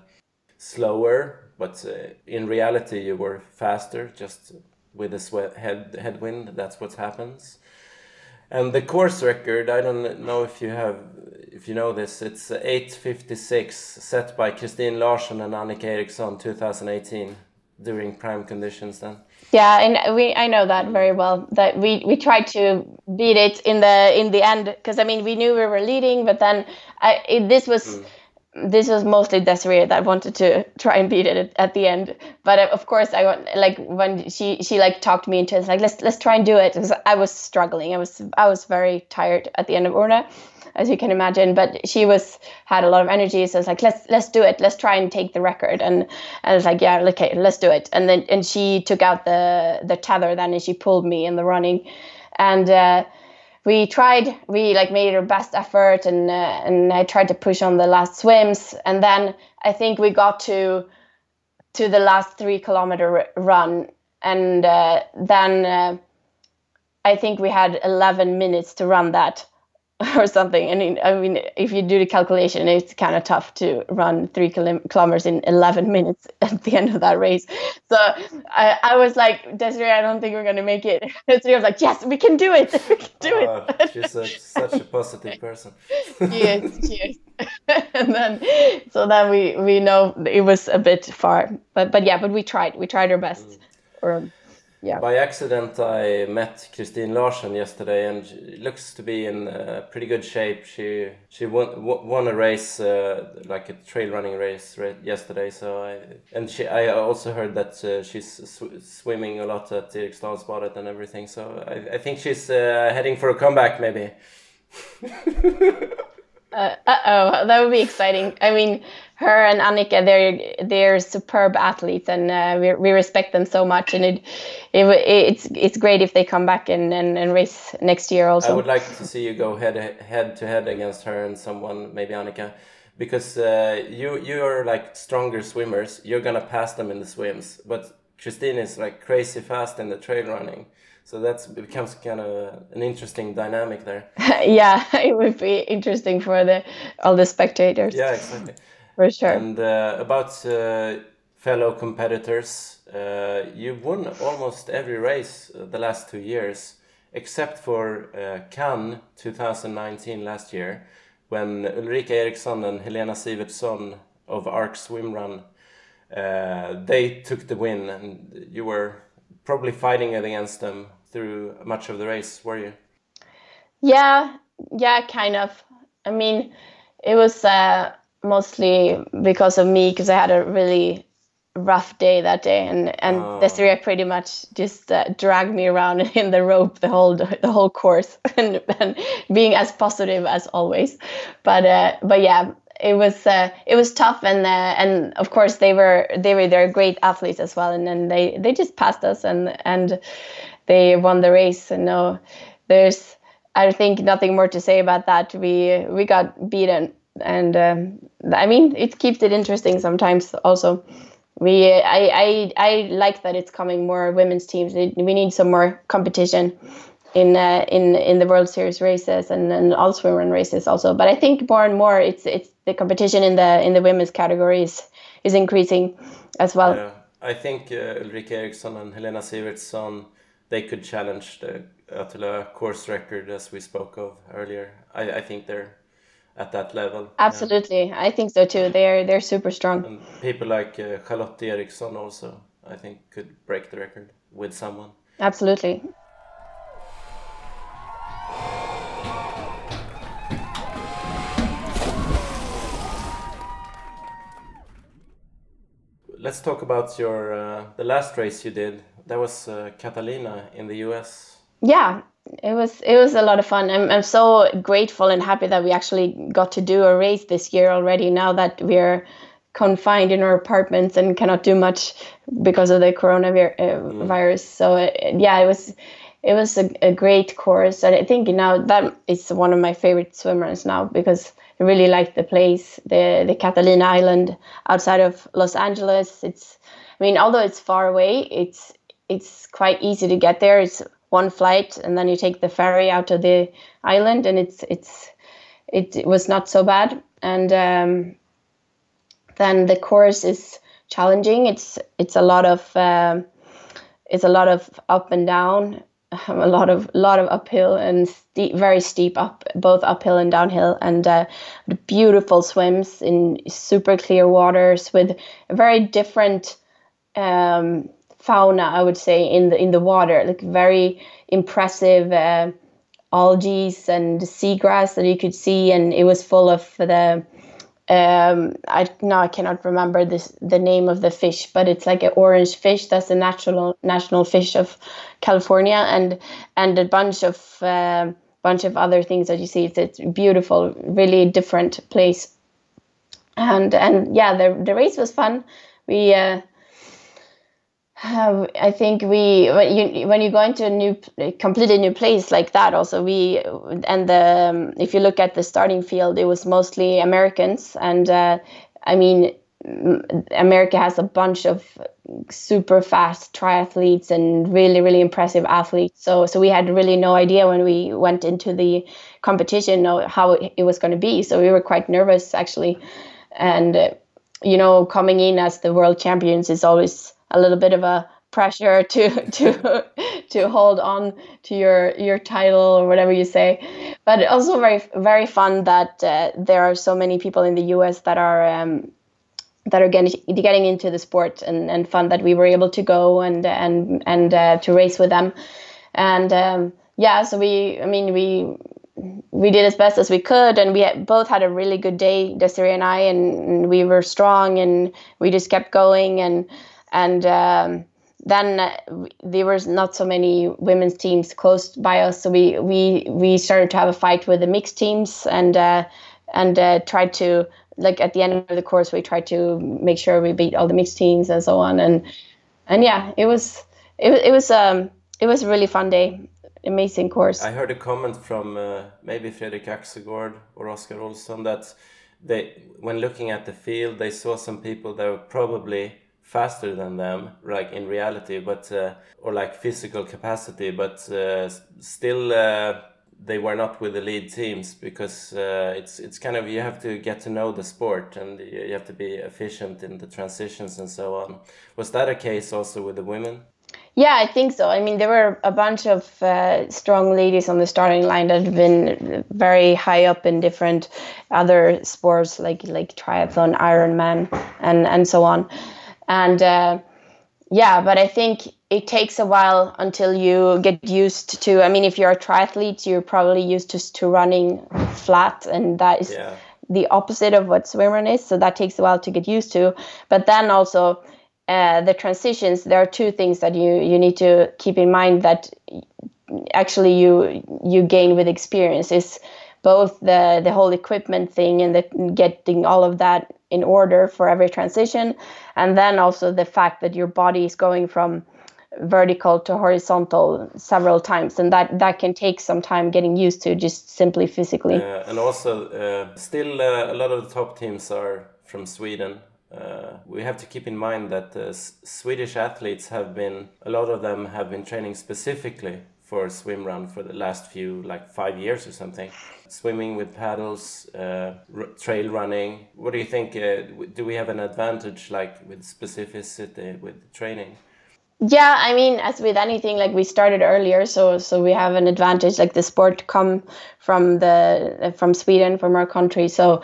slower but uh, in reality you were faster just with the sweat head headwind. That's what happens. And the course record, I don't know if you have, if you know this, it's 8:56 set by Kristin Larsson and Annika Eriksson 2018 during prime conditions. Then. Yeah, and we I know that very well. That we we tried to beat it in the in the end because I mean we knew we were leading, but then I, it, this was. Mm this was mostly Desiree that wanted to try and beat it at the end. But of course, I want like when she she like talked me into it, like let's let's try and do it. I was struggling. I was I was very tired at the end of Ornö, as you can imagine. But she was had a lot of energy, so it's like let's let's do it. Let's try and take the record. And, and I was like, yeah, okay, let's do it. And then and she took out the the tether then and she pulled me in the running, and. Uh, we tried we like made our best effort and uh, and I tried to push on the last swims and then I think we got to to the last 3 kilometer run and uh, then uh, I think we had 11 minutes to run that *laughs* or something. And I mean, if you do the calculation, it's kind of tough to run three kilometers in 11 *laughs* minutes at the end of that race. So I, I was like, Desiree, I don't think we're going to make it. *laughs* Desiree was like, yes, we can do it. We can do uh, it. she's a, such a positive person. yes, yes. and then, so then we, we know it was a bit far, but, but yeah, but we tried, we tried our best. Mm. Or, yeah. By accident, I met Kristin Larsson yesterday, and she looks to be in uh, pretty good shape. She she won won a race, uh, like a trail running race, yesterday. So I and she I also heard that uh, she's sw swimming a lot at Eriksdalsbadet and everything. So I I think she's uh, heading for a comeback, maybe. *laughs* uh oh, that would be exciting. I mean, her and Annika, they're they're superb athletes, and uh, we, we respect them so much. And it, it it's it's great if they come back and, and, and race next year also. I would like to see you go head head to head against her and someone, maybe Annika, because uh, you you are like stronger swimmers. You're gonna pass them in the swims, but Christine is like crazy fast in the trail running. So that becomes kind of an interesting dynamic there. *laughs* yeah, *laughs* it would be interesting for the all the spectators. Yeah, exactly for sure. And uh, about uh, fellow competitors, uh, you've won almost every race uh, the last two years, except for uh, Cannes 2019 last year, when Ulrika Eriksson and Helena Sivertsson of Arc Swim Run uh, they took the win, and you were probably fighting against them through much of the race, were you? Yeah, yeah, kind of. I mean, it was uh, mostly because of me because I had a really rough day that day and and oh. Desiree pretty much just uh, dragged me around *laughs* in the rope the whole the whole course *laughs* and, and being as positive as always but uh, but yeah it was uh, it was tough and uh, and of course they were they were they're great athletes as well and then they they just passed us and and they won the race and no there's I think nothing more to say about that we we got beaten and um, I mean it keeps it interesting sometimes also we I, I I like that it's coming more women's teams. We need some more competition in uh, in in the World Series races and and all swimrun races also. But I think more and more it's it's the competition in the in the women's categories is increasing as well. Yeah. I think uh, Ulrika Eriksson and Helena Sivertsson they could challenge the Ötillö course record as we spoke of earlier. I, I think they're at that level. Absolutely, yeah. I think so too. They're they're super strong. And people like uh, Charlotte Eriksson also, I think, could break the record with someone. Absolutely. Let's talk about your uh, the last race you did. That was uh, Catalina in the U.S. Yeah, it was it was a lot of fun. I'm I'm so grateful and happy that we actually got to do a race this year already. Now that we're confined in our apartments and cannot do much because of the coronavirus. Mm. So it, yeah, it was it was a, a great course, and I think now that is one of my favorite swimmers now because I really like the place, the the Catalina Island outside of Los Angeles. It's I mean, although it's far away, it's it's quite easy to get there. It's one flight and then you take the ferry out to the island and it's it's it, it was not so bad. And um, then the course is challenging. It's it's a lot of um, it's a lot of up and down *laughs* a lot of lot of uphill and steep, very steep up both uphill and downhill. And uh, beautiful swims in super clear waters with very different um, fauna i would say in the in the water like very impressive uh, algae and seagrass that you could see and it was full of the um, I now I cannot remember this the name of the fish, but it's like an orange fish. That's the natural national fish of California, and and a bunch of uh, bunch of other things that you see. It's, it's beautiful, really different place, and and yeah, the the race was fun. We uh, I think we when you when you go into a new completely new place like that also we and the um, if you look at the starting field it was mostly Americans. And uh, I mean America has a bunch of super fast triathletes and really really impressive athletes. So so we had really no idea when we went into the competition how it was going to be. So we were quite nervous actually. And uh, you know coming in as the world champions is always a little bit of a pressure to *laughs* to to hold on to your your title or whatever you say. But also very very fun that uh, there are so many people in the US that are um, that are getting getting into the sport and, and fun that we were able to go and and and uh, to race with them. And um, yeah so we I mean we we did as best as we could and we had, both had a really good day Desiree and I and, and we were strong and we just kept going and and um, then uh, there was not so many women's teams close by us, so we we we started to have a fight with the mixed teams and uh, and uh, tried to like at the end of the course we tried to make sure we beat all the mixed teams and so on. And and yeah it was it, it was um it was a really fun day. Amazing course. I heard a comment from uh, maybe fredrik axelgård or oscar olsson that they when looking at the field they saw some people that were probably faster than them like in reality but uh, or like physical capacity but uh, still uh, they were not with the lead teams because uh, it's it's kind of you have to get to know the sport and you have to be efficient in the transitions and so on was that a case also with the women Yeah, I think so. I mean, there were a bunch of uh, strong ladies on the starting line that have been very high up in different other sports like like triathlon, Ironman, and and so on. And uh, yeah, but I think it takes a while until you get used to. I mean, if you're a triathlete, you're probably used to to running flat, and that is yeah. the opposite of what swimming is. So that takes a while to get used to. But then also uh, the transitions, there are two things that you you need to keep in mind that actually you you gain with experience is both the the whole equipment thing and the getting all of that in order for every transition and then also the fact that your body is going from vertical to horizontal several times and that that can take some time getting used to just simply physically. Uh, and also uh, still uh, a lot of the top teams are from sweden. Uh, we have to keep in mind that uh, Swedish athletes have been, a lot of them have been training specifically for a swim run for the last few, like five years or something. Swimming with paddles, uh, trail running. What do you think? Uh, do we have an advantage, like with specificity with training? Yeah, I mean, as with anything, like we started earlier, so so we have an advantage. Like the sport come from the from Sweden, from our country, so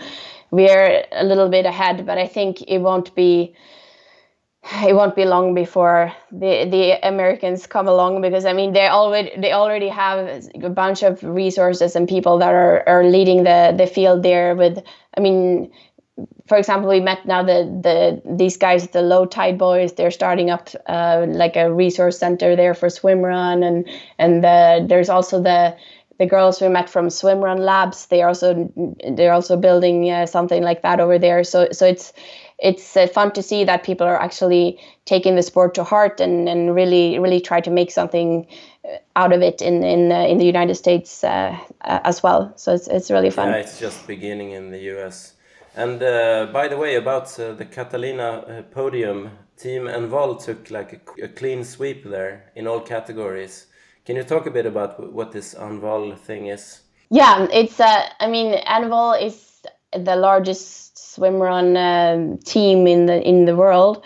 we're a little bit ahead, but I think it won't be *sighs* it won't be long before the the Americans come along because I mean they already they already have a bunch of resources and people that are, are leading the the field there with I mean for example we met now the the these guys the low tide boys. They're starting up uh, like a resource center there for swim run and and the, there's also the the girls we met from swimrun labs. They also they're also building uh, something like that over there. So so it's it's uh, fun to see that people are actually taking the sport to heart and, and really really try to make something uh, out of it in in uh, in the United States uh, as well so it's it's really fun yeah it's just beginning in the US and uh, by the way about the Catalina podium team Envol took like a, a clean sweep there in all categories can you talk a bit about what this Envol thing is? Yeah, it's. Uh, I mean, Envol is the largest swimrun uh, team in the in the world,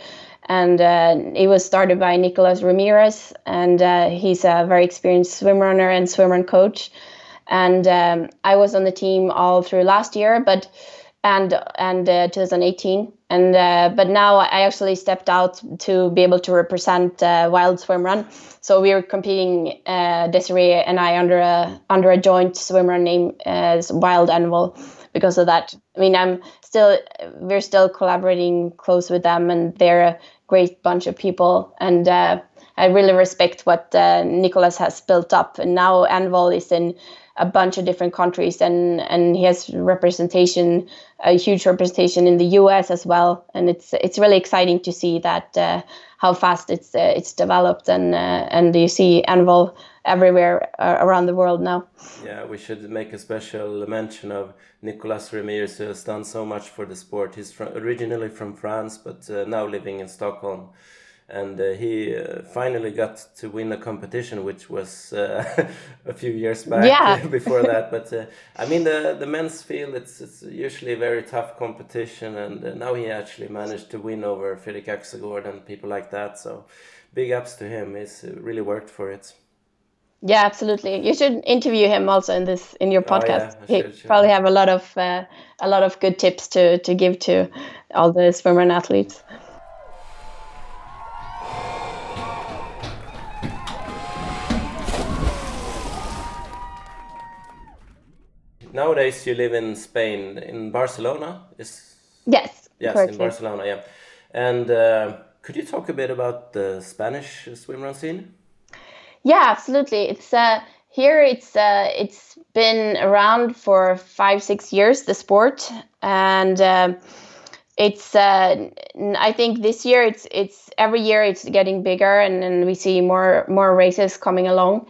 and uh, it was started by Nicolas Remires, and uh, he's a very experienced swimrunner and swimrun coach. And um, I was on the team all through last year, but and and uh, 2018 and uh, but now I actually stepped out to be able to represent uh, Wild Swim Run. So we are competing, uh, Desiree and I, under a under a joint swim run name as Wild Envol. Because of that, I mean, I'm still we're still collaborating close with them, and they're a great bunch of people. And uh, I really respect what uh, Nicholas has built up. And now Envol is in a bunch of different countries and and he has representation a huge representation in the US as well. And it's it's really exciting to see that uh, how fast it's uh, it's developed and uh, and you see Envol everywhere uh, around the world now. Yeah we should make a special mention of Nicolas Remires who has done so much for the sport. He's from, originally from France but uh, now living in Stockholm and uh, he uh, finally got to win a competition, which was uh, *laughs* a few years back. Yeah. *laughs* before that, but uh, I mean the the men's field it's it's usually a very tough competition, and uh, now he actually managed to win over Fredrik Axelgård and people like that. So big ups to him. He's uh, really worked for it. Yeah, absolutely. You should interview him also in this in your podcast. Oh, yeah, he probably have a lot of a lot of good tips to to give to all the swimmer and athletes. Nowadays you live in Spain, in Barcelona. Is yes, yes, correctly. in Barcelona, yeah. And uh, could you talk a bit about the Spanish swimrun scene? Yeah, absolutely. It's uh, here. It's uh, it's been around for five, six years. The sport, and uh, it's. Uh, I think this year it's it's every year it's getting bigger, and, and we see more more races coming along.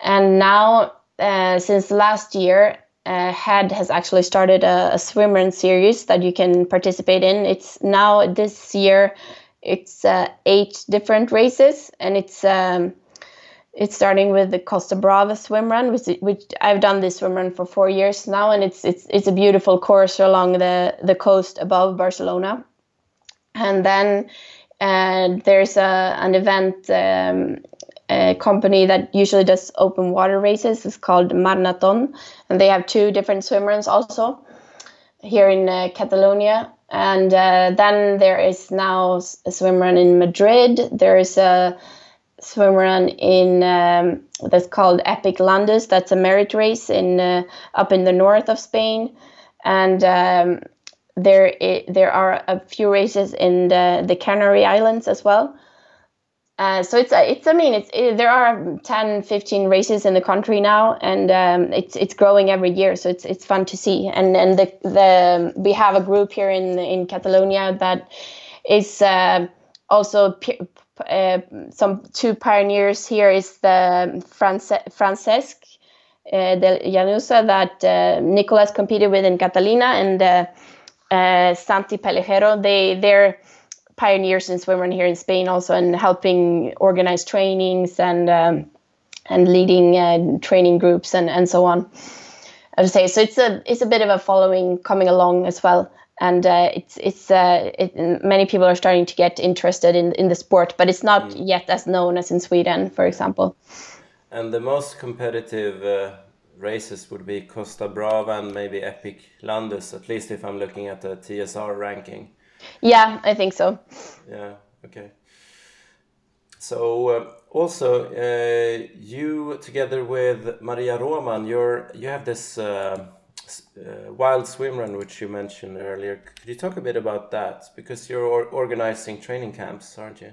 And now, uh, since last year, uh, Head has actually started a, a swimrun series that you can participate in. It's now this year, it's uh, eight different races, and it's um, it's starting with the Costa Brava swim run, which, which I've done this swim run for four years now, and it's it's it's a beautiful course along the the coast above Barcelona. And then and there's a an event um, a company that usually does open water races. It's called Marnaton, and they have two different swim runs also here in uh, Catalonia. And uh, then there is now a swim run in Madrid. There is a swim run in um, that's called Epic Landes. That's a merit race in uh, up in the north of Spain, and um, there there are a few races in the, the Canary Islands as well. Uh, so it's it's I mean it's it, there are 10 15 races in the country now and um, it's it's growing every year so it's it's fun to see and and the the we have a group here in in Catalonia that is uh, also uh, some two pioneers here is the France, Francesc uh, de Llanusa that uh, Nicolas competed with in Catalina and uh, uh, Santi Pelejero. They they're pioneers in swimrun here in Spain also and helping organize trainings and um, and leading uh, training groups and, and so on. I would say so. It's a it's a bit of a following coming along as well and uh, it's it's uh, it, many people are starting to get interested in in the sport, but it's not mm. yet as known as in Sweden, for example. And the most competitive uh, races would be Costa Brava and maybe Epic Landes, at least if I'm looking at the TSR ranking. Yeah, I think so. Yeah. Okay. So uh, also, uh, you together with Maria Roman, you're you have this uh, uh, wild swim run, which you mentioned earlier. Could you talk a bit about that? Because you're or organizing training camps, aren't you?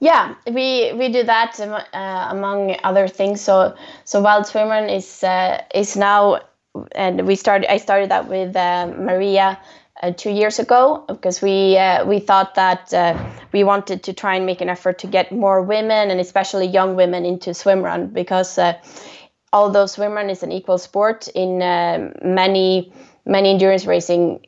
Yeah, we we do that um, uh, among other things. So so wild swim run is uh, is now, and we started. I started that with uh, Maria. Uh, two years ago, because we uh, we thought that we wanted to try and make an effort to get more women and especially young women into swim run because although swimrun is an equal sport in uh, many many endurance racing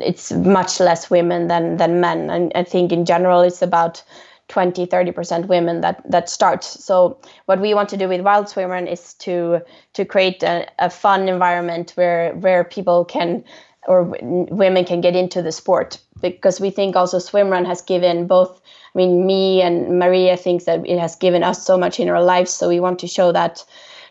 it's much less women than than men. And i think in general it's about 20 30% women that that start. So what we want to do with wild swimrun is to to create a, a fun environment where where people can or women can get into the sport because we think also swimrun has given both i mean me and maria thinks that it has given us so much in our lives so we want to show that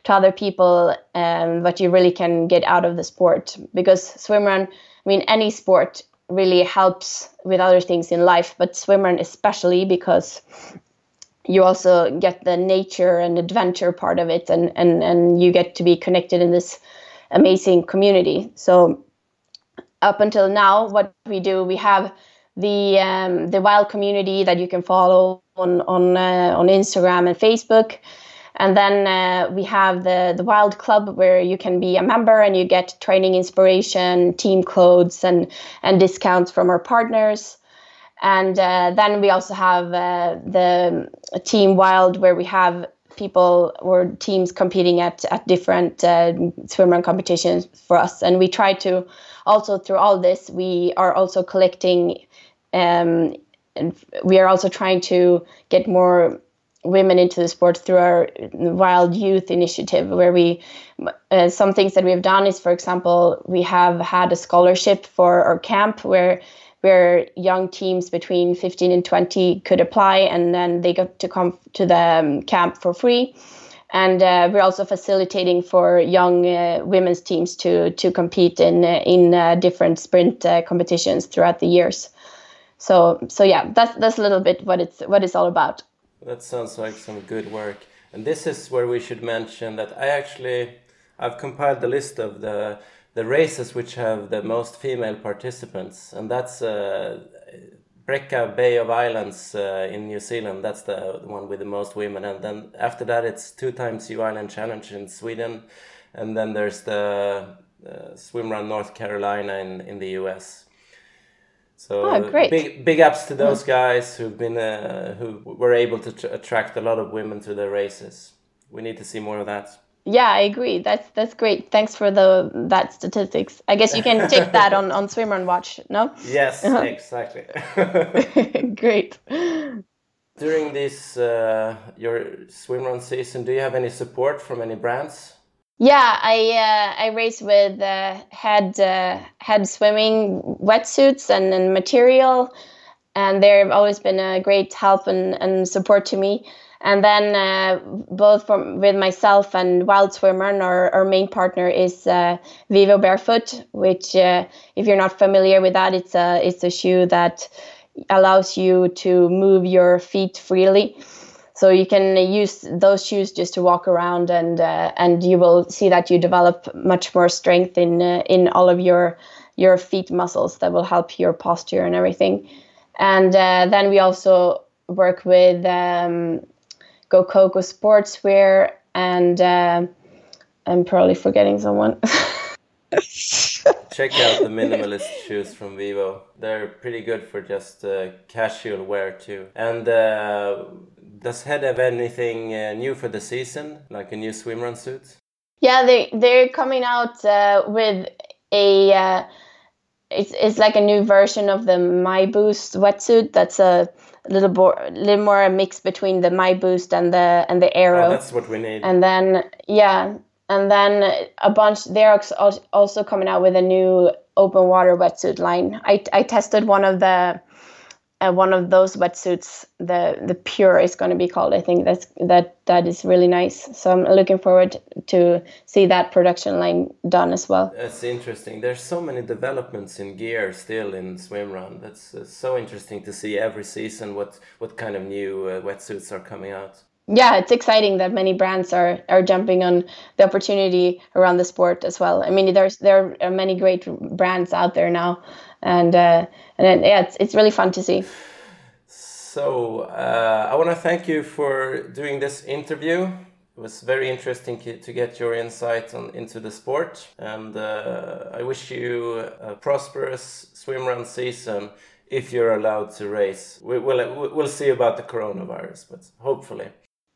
to other people um, what you really can get out of the sport because swimrun i mean any sport really helps with other things in life but swimrun especially because you also get the nature and adventure part of it and and and you get to be connected in this amazing community. So up until now what we do we have the um, the wild community that you can follow on on uh, on Instagram and Facebook and then uh, we have the the Wild Club where you can be a member and you get training inspiration, team clothes, and and discounts from our partners. And uh, then we also have uh, the Team Wild where we have people or teams competing at at different uh, swimrun competitions for us. And we try to also through all this we are also collecting. Um, and we are also trying to get more women into the sport through our wild youth initiative where we uh, some things that we've done is for example we have had a scholarship for our camp where where young teams between 15 and 20 could apply and then they got to come to the um, camp for free and uh, we're also facilitating for young uh, women's teams to to compete in uh, in uh, different sprint uh, competitions throughout the years. So so yeah that's that's a little bit what it's what it's all about. That sounds like some good work. And this is where we should mention that I actually I've compiled the list of the the races which have the most female participants, and that's uh, Breca Bay of Islands uh, in New Zealand. That's the one with the most women, and then after that it's two times U Island Challenge in Sweden, and then there's the uh, Swimrun North Carolina in in the U.S. So oh, great. big big ups to those guys who've been uh, who were able to attract a lot of women to their races. We need to see more of that. Yeah, I agree. That's that's great. Thanks for the that statistics. I guess you can *laughs* check that on on Swimrun Watch. No. Yes, *laughs* exactly. *laughs* great. During this uh, your swimrun season, do you have any support from any brands? Yeah, I uh, I race with uh, head uh, head swimming wetsuits and, and material, and they've always been a great help and, and support to me. And then uh, both from with myself and Wild Swimmer, our, our main partner is uh, Vivo Barefoot, which uh, if you're not familiar with that, it's a it's a shoe that allows you to move your feet freely. So you can use those shoes just to walk around, and uh, and you will see that you develop much more strength in uh, in all of your your feet muscles that will help your posture and everything. And uh, then we also work with um, Go Coco Sportswear, and uh, I'm probably forgetting someone. *laughs* Check out the minimalist shoes from Vivo. They're pretty good for just uh, casual wear too. And uh, does Head have anything uh, new for the season, like a new swimrun suit? Yeah, they they're coming out uh, with a uh, it's it's like a new version of the My Boost wetsuit. That's a little more little more a mix between the My Boost and the and the Aero. Oh, that's what we need. And then yeah, and then a bunch. They're also coming out with a new open water wetsuit line. I I tested one of the uh, one of those wetsuits, the the Pure is going to be called. I think that's that that is really nice. So I'm looking forward to see that production line done as well. That's interesting. There's so many developments in gear still in swimrun. That's uh, so interesting to see every season what what kind of new uh, wetsuits are coming out. Yeah, it's exciting that many brands are are jumping on the opportunity around the sport as well. I mean, there's there are many great brands out there now and uh, and yeah, it's it's really fun to see. So uh, I want to thank you for doing this interview. It was very interesting to get your insight on into the sport, and uh, I wish you a prosperous swim run season if you're allowed to race. We, will we'll see about the coronavirus, but hopefully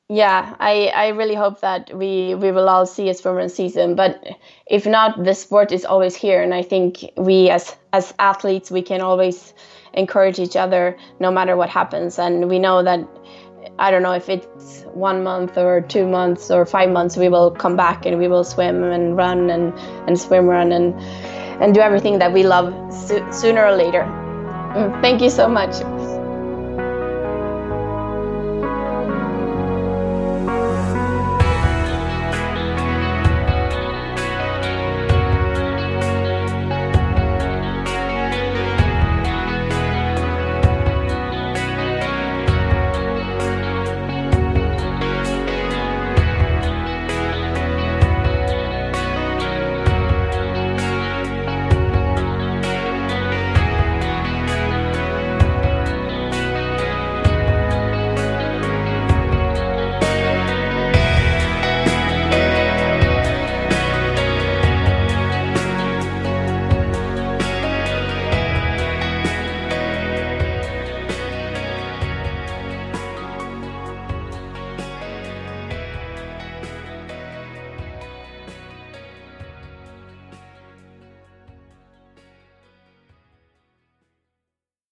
yeah, I, I really hope that we, we will all see a swimrun season. But if not, the sport is always here, and I think we as as athletes we can always encourage each other no matter what happens. And we know that I don't know if it's one month or two months or five months, we will come back and we will swim and run and and swim run and and do everything that we love so, sooner or later. Mm, thank you so much.